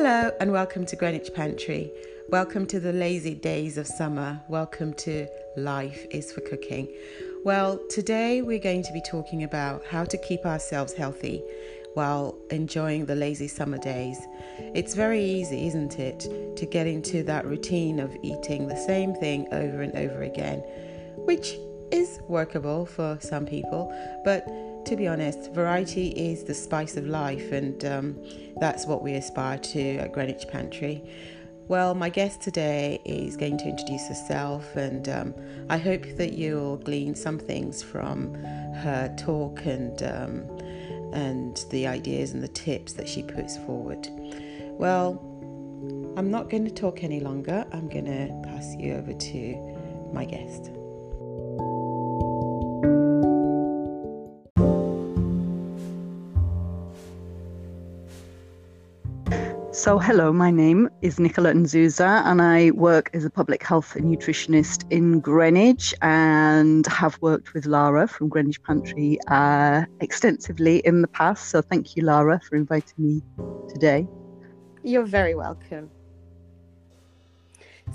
Hello, and welcome to Greenwich Pantry. Welcome to the lazy days of summer. Welcome to Life is for Cooking. Well, today we're going to be talking about how to keep ourselves healthy while enjoying the lazy summer days. It's very easy, isn't it, to get into that routine of eating the same thing over and over again, which is workable for some people, but to be honest, variety is the spice of life, and um, that's what we aspire to at Greenwich Pantry. Well, my guest today is going to introduce herself, and um, I hope that you'll glean some things from her talk and um, and the ideas and the tips that she puts forward. Well, I'm not going to talk any longer. I'm going to pass you over to my guest. So, hello, my name is Nicola Nzuza, and I work as a public health nutritionist in Greenwich and have worked with Lara from Greenwich Pantry uh, extensively in the past. So, thank you, Lara, for inviting me today. You're very welcome.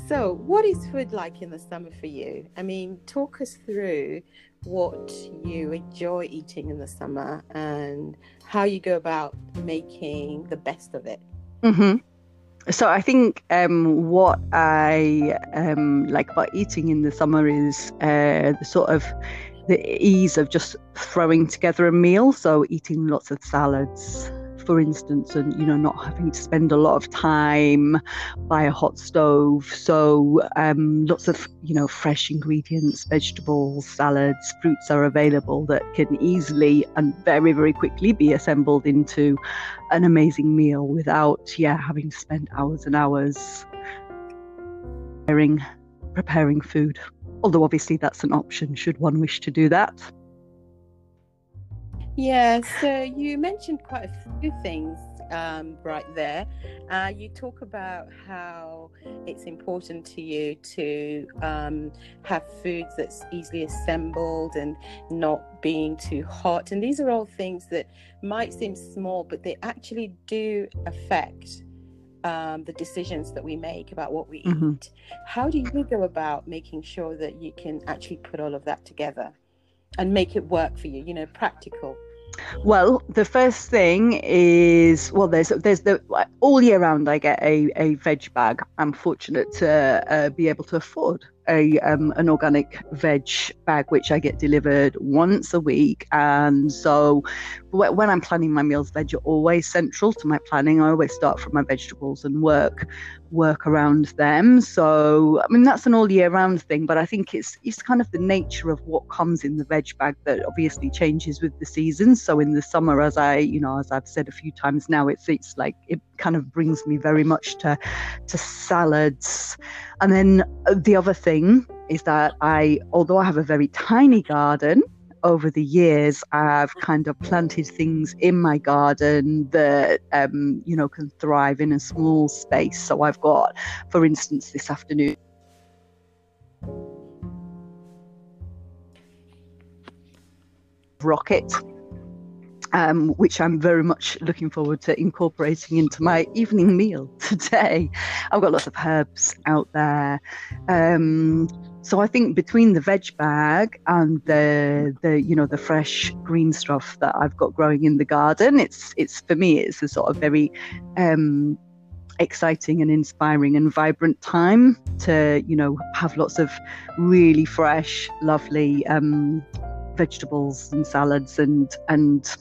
So, what is food like in the summer for you? I mean, talk us through what you enjoy eating in the summer and how you go about making the best of it. Mm-hmm. So I think um, what I um, like about eating in the summer is uh, the sort of the ease of just throwing together a meal. So eating lots of salads, for instance, and you know not having to spend a lot of time by a hot stove. So um, lots of you know fresh ingredients, vegetables, salads, fruits are available that can easily and very very quickly be assembled into an amazing meal without yeah having to spend hours and hours preparing preparing food. Although obviously that's an option should one wish to do that. Yeah, so you mentioned quite a few things um, right there. Uh, you talk about how it's important to you to um, have foods that's easily assembled and not being too hot. And these are all things that might seem small, but they actually do affect um, the decisions that we make about what we mm-hmm. eat. How do you go about making sure that you can actually put all of that together? And make it work for you, you know, practical? Well, the first thing is well, there's there's the all year round I get a, a veg bag. I'm fortunate to uh, be able to afford a um, an organic veg bag, which I get delivered once a week. And so, when I'm planning my meals, veg are always central to my planning. I always start from my vegetables and work work around them. So, I mean, that's an all year round thing. But I think it's it's kind of the nature of what comes in the veg bag that obviously changes with the seasons. So, in the summer, as I you know, as I've said a few times now, it's it's like it kind of brings me very much to to salads. And then the other thing is that I, although I have a very tiny garden, over the years, I've kind of planted things in my garden that, um, you know, can thrive in a small space. So I've got, for instance, this afternoon. Rocket um, which I'm very much looking forward to incorporating into my evening meal today. I've got lots of herbs out there. Um, so I think between the veg bag and the the you know the fresh green stuff that I've got growing in the garden, it's it's for me it's a sort of very um, exciting and inspiring and vibrant time to you know have lots of really fresh, lovely um, vegetables and salads and and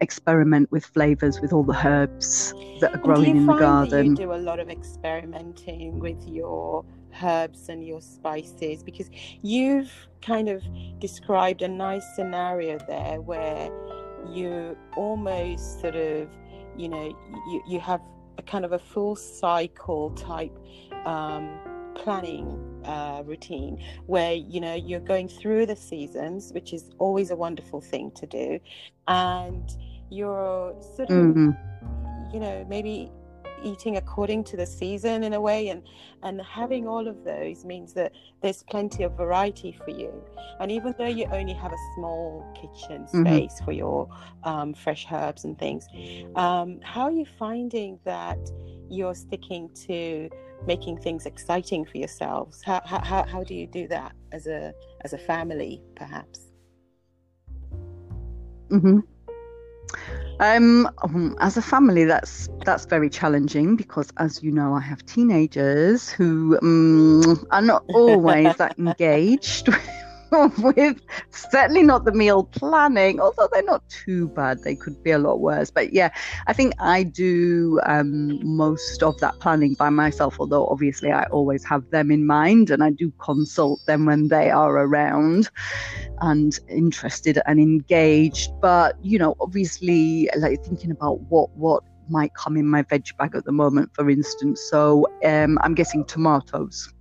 experiment with flavors with all the herbs that are growing in the garden. you do a lot of experimenting with your herbs and your spices because you've kind of described a nice scenario there where you almost sort of, you know, you, you have a kind of a full cycle type um, planning uh, routine where you know you're going through the seasons which is always a wonderful thing to do and you're sort of, mm-hmm. you know, maybe eating according to the season in a way and and having all of those means that there's plenty of variety for you and even though you only have a small kitchen mm-hmm. space mm-hmm. for your um, fresh herbs and things um, how are you finding that you're sticking to making things exciting for yourselves how, how, how do you do that as a as a family perhaps mm-hmm. Um, um, as a family, that's that's very challenging because, as you know, I have teenagers who um, are not always that engaged with certainly not the meal planning, although they're not too bad. They could be a lot worse. But yeah, I think I do um, most of that planning by myself, although obviously I always have them in mind and I do consult them when they are around and interested and engaged. But, you know, obviously, like thinking about what, what, might come in my veg bag at the moment, for instance. So um, I'm getting tomatoes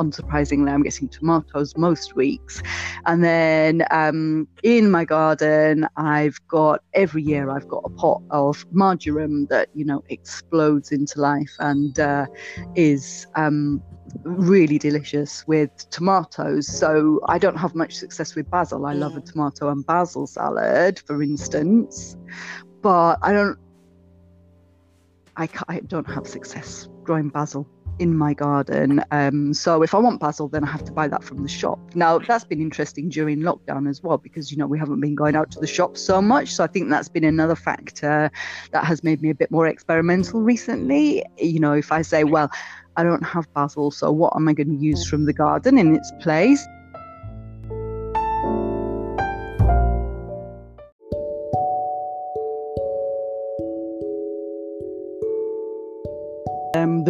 unsurprisingly, I'm getting tomatoes most weeks. And then um, in my garden, I've got every year I've got a pot of marjoram that you know explodes into life and uh, is. Um, really delicious with tomatoes. So I don't have much success with basil. I love a tomato and basil salad, for instance, but I don't. I, I don't have success growing basil in my garden. Um, so if I want basil, then I have to buy that from the shop. Now that's been interesting during lockdown as well because you know we haven't been going out to the shop so much. So I think that's been another factor that has made me a bit more experimental recently. You know, if I say, well, I don't have basil, so what am I going to use from the garden in its place?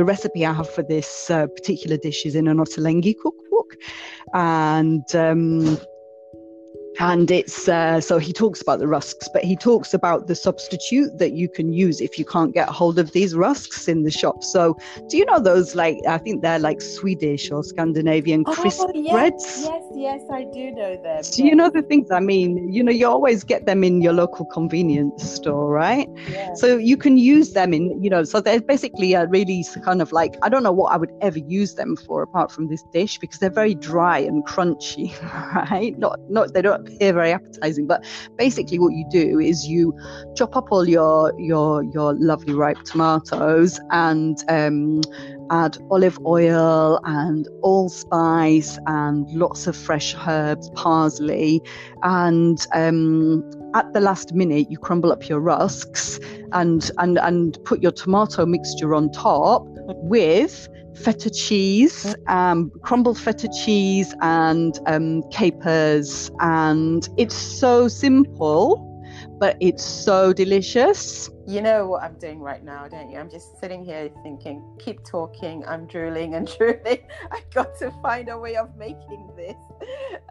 The recipe I have for this uh, particular dish is in an Ottolenghi cookbook, and um, and it's uh, so he talks about the rusks but he talks about the substitute that you can use if you can't get hold of these rusks in the shop. So do you know those like i think they're like swedish or scandinavian oh, crisp yes, breads? yes yes i do know them do you know the things i mean? You know you always get them in your local convenience store right? Yeah. so you can use them in you know so they're basically a really kind of like i don't know what i would ever use them for apart from this dish because they're very dry and crunchy right? Not not they don't appear very appetizing. But basically, what you do is you chop up all your your your lovely ripe tomatoes and um, add olive oil and allspice and lots of fresh herbs, parsley, and um, at the last minute you crumble up your rusks and and and put your tomato mixture on top with feta cheese, um, crumbled feta cheese, and um, capers. And it's so simple, but it's so delicious. You know what I'm doing right now, don't you? I'm just sitting here thinking, keep talking. I'm drooling and drooling. I got to find a way of making this.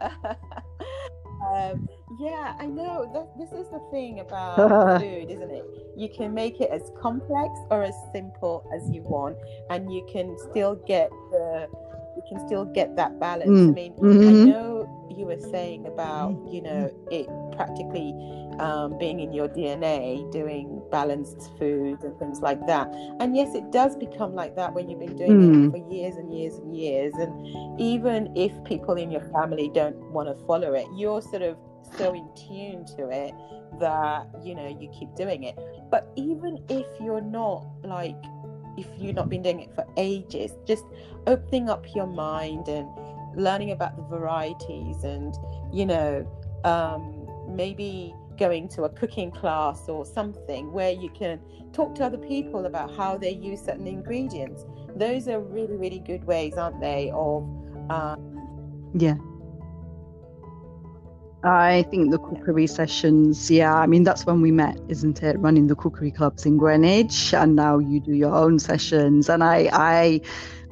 um, yeah, I know. That, this is the thing about food, isn't it? You can make it as complex or as simple as you want, and you can still get the you can still get that balance. Mm. I mean, mm-hmm. I know you were saying about you know it practically um, being in your DNA, doing balanced food and things like that. And yes, it does become like that when you've been doing mm. it for years and years and years. And even if people in your family don't want to follow it, you're sort of so in tune to it that you know you keep doing it but even if you're not like if you've not been doing it for ages just opening up your mind and learning about the varieties and you know um, maybe going to a cooking class or something where you can talk to other people about how they use certain ingredients. Those are really really good ways aren't they of um, yeah I think the cookery sessions, yeah, I mean, that's when we met, isn't it? Running the cookery clubs in Greenwich, and now you do your own sessions. And I, I,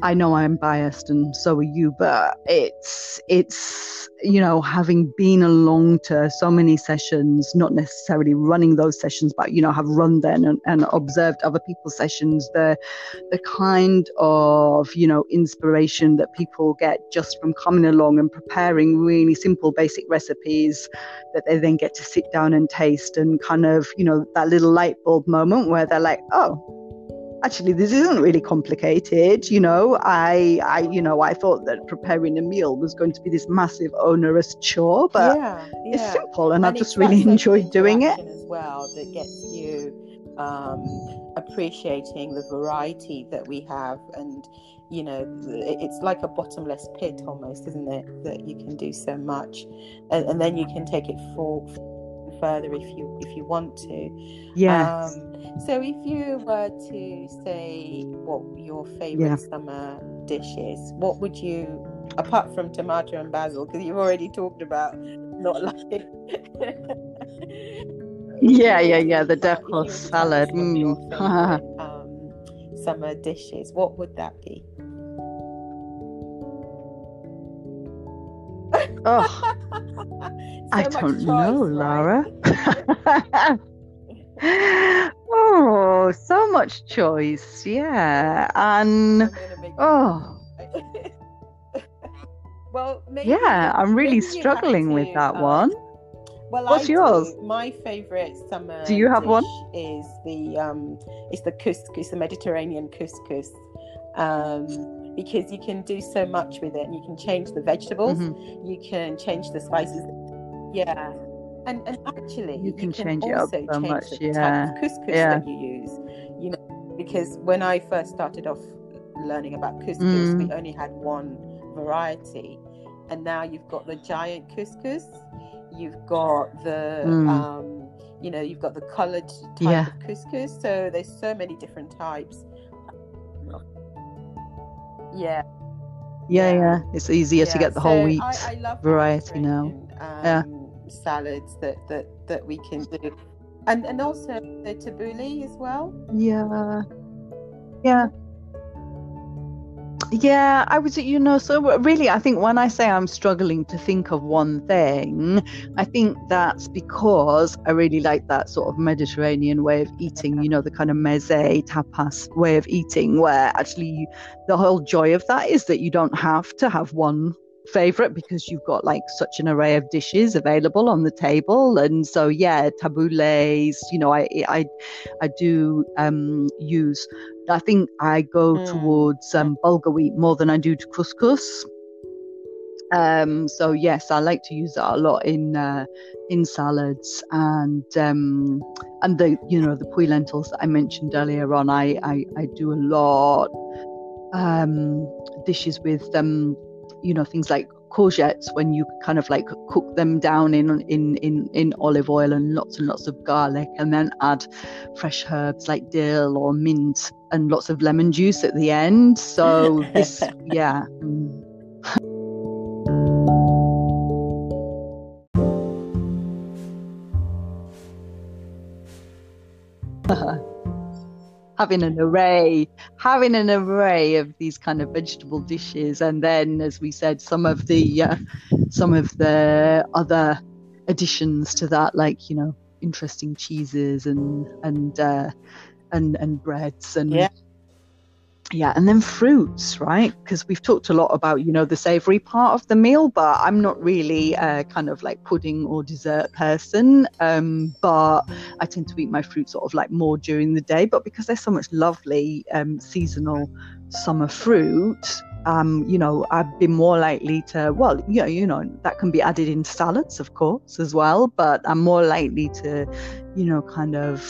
I know I'm biased and so are you, but it's it's you know having been along to so many sessions, not necessarily running those sessions, but you know have run them and, and observed other people's sessions. The the kind of you know inspiration that people get just from coming along and preparing really simple basic recipes that they then get to sit down and taste and kind of you know that little light bulb moment where they're like, oh actually this isn't really complicated you know i i you know i thought that preparing a meal was going to be this massive onerous chore but yeah, yeah. it's simple and, and i just really enjoy doing it as well that gets you um, appreciating the variety that we have and you know it's like a bottomless pit almost isn't it that you can do so much and, and then you can take it for further if you if you want to. Yeah um, so if you were to say what your favorite yeah. summer dish is what would you apart from tomato and basil because you've already talked about not liking yeah yeah yeah the dakos salad mm. favorite, um, summer dishes. What would that be oh so I don't know, Lara. oh, so much choice. Yeah. And oh. well, maybe, yeah, I'm really struggling with that um, one. Well, what's I yours? Do. My favorite summer. Do you have one? Is the um, it's the couscous, the Mediterranean couscous. Um, because you can do so much with it and you can change the vegetables mm-hmm. you can change the spices yeah. And and actually you can, you can change it up so much, yeah. couscous yeah. that you use. You know, because when I first started off learning about couscous, mm. we only had one variety. And now you've got the giant couscous, you've got the mm. um, you know, you've got the coloured type yeah. of couscous. So there's so many different types. Yeah. Yeah, yeah. It's easier yeah. to get the so whole wheat I, I variety now. Um, yeah salads that that that we can do and and also the tabbouleh as well yeah yeah yeah i was you know so really i think when i say i'm struggling to think of one thing i think that's because i really like that sort of mediterranean way of eating you know the kind of meze tapas way of eating where actually the whole joy of that is that you don't have to have one favorite because you've got like such an array of dishes available on the table. And so yeah taboulehs you know i i i do um use i think i go mm. towards um bulgur wheat more than i do to couscous um so yes i like to use that a lot in uh, in salads and um and the you know the puy lentils that i mentioned earlier on i i, I do a lot um dishes with um you know things like courgettes when you kind of like cook them down in in in in olive oil and lots and lots of garlic and then add fresh herbs like dill or mint and lots of lemon juice at the end. So this yeah having an array, having an array of these kind of vegetable dishes, and then, as we said, some of the uh, some of the other additions to that, like you know, interesting cheeses and and uh, and and breads and yeah yeah and then fruits right because we've talked a lot about you know the savory part of the meal but i'm not really a kind of like pudding or dessert person um, but i tend to eat my fruit sort of like more during the day but because there's so much lovely um, seasonal summer fruit um, you know, I've been more likely to, well, you know, you know, that can be added in salads, of course, as well. But I'm more likely to, you know, kind of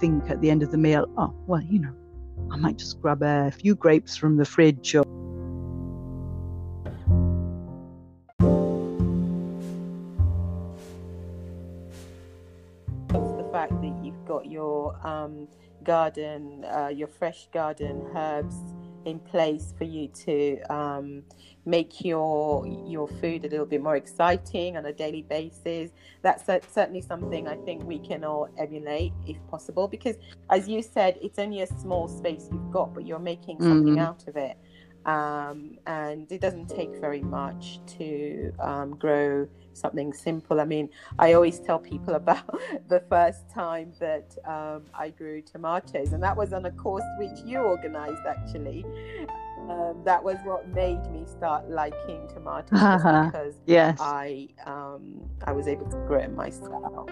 think at the end of the meal, oh, well, you know, I might just grab a few grapes from the fridge or the fact that you've got your um, garden, uh, your fresh garden herbs in place for you to um, make your your food a little bit more exciting on a daily basis. That's certainly something I think we can all emulate if possible. Because as you said, it's only a small space you've got, but you're making something mm-hmm. out of it. Um, and it doesn't take very much to um, grow something simple. I mean, I always tell people about the first time that um, I grew tomatoes, and that was on a course which you organized actually. Um, that was what made me start liking tomatoes because yes. I um, I was able to grow it myself.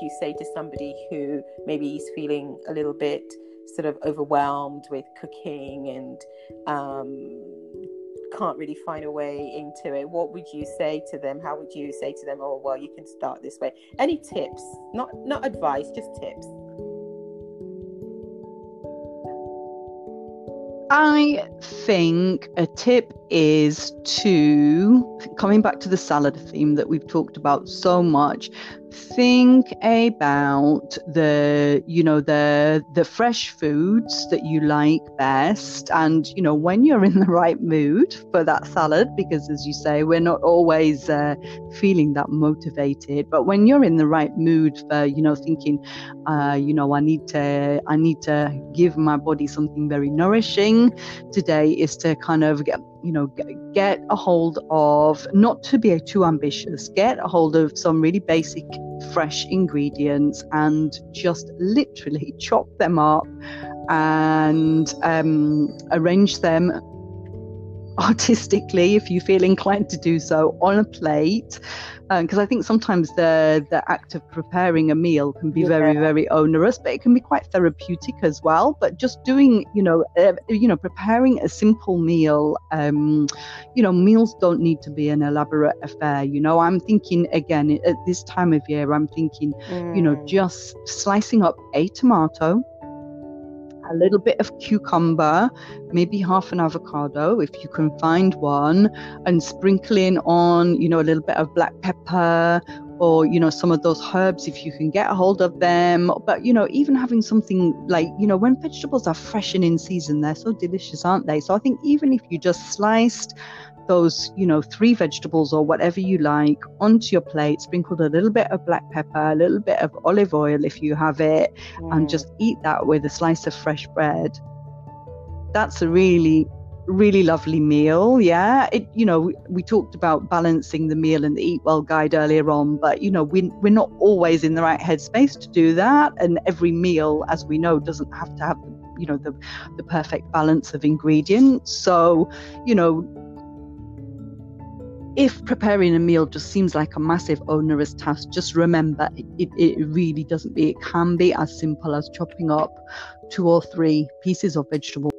You say to somebody who maybe is feeling a little bit sort of overwhelmed with cooking and um, can't really find a way into it? What would you say to them? How would you say to them, "Oh, well, you can start this way"? Any tips? Not not advice, just tips. I think a tip is to, coming back to the salad theme that we've talked about so much, think about the you know the the fresh foods that you like best. And you know when you're in the right mood for that salad because as you say we're not always uh, feeling that motivated. But when you're in the right mood for you know thinking uh, you know i need to i need to give my body something very nourishing today is to kind of get you know get a hold of not to be too ambitious get a hold of some really basic fresh ingredients and just literally chop them up and um, arrange them artistically if you feel inclined to do so on a plate because um, I think sometimes the the act of preparing a meal can be yeah. very very onerous, but it can be quite therapeutic as well. But just doing, you know, uh, you know, preparing a simple meal, um, you know, meals don't need to be an elaborate affair. You know, I'm thinking again at this time of year, I'm thinking, mm. you know, mm. just slicing up a tomato a little bit of cucumber, maybe half an avocado if you can find one, and sprinkling on, you know, a little bit of black pepper or you know some of those herbs if you can get a hold of them. But you know even having something like you know when vegetables are fresh and in season they're so delicious aren't they? So i think even if you just sliced those, you know, three vegetables or whatever you like onto your plate, sprinkled a little bit of black pepper, a little bit of olive oil if you have it, mm. and just eat that with a slice of fresh bread. That's a really really lovely meal yeah it you know we, we, talked about balancing the meal in the Eatwell Guide earlier on but you know we, we're not always in the right headspace to do that and every meal as we know doesn't have to have you know the the perfect balance of ingredients so you know if preparing a meal just seems like a massive onerous task, just remember it, it, really doesn't be. It can be as simple as chopping up two or three pieces of vegetable.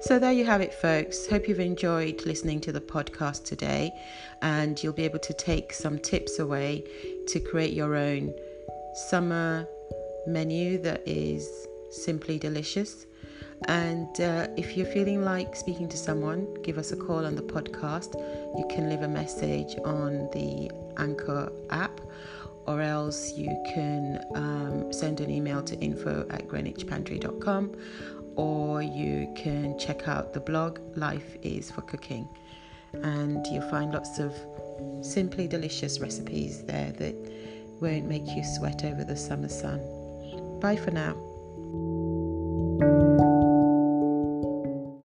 So, there you have it, folks. Hope you've enjoyed listening to the podcast today, and you'll be able to take some tips away to create your own summer menu that is simply delicious. And uh, if you're feeling like speaking to someone, give us a call on the podcast. You can leave a message on the Anchor app, or else you can um, send an email to info at greenwichpantry.com, or you can check out the blog Life is for Cooking. And you'll find lots of simply delicious recipes there that won't make you sweat over the summer sun. Bye for now.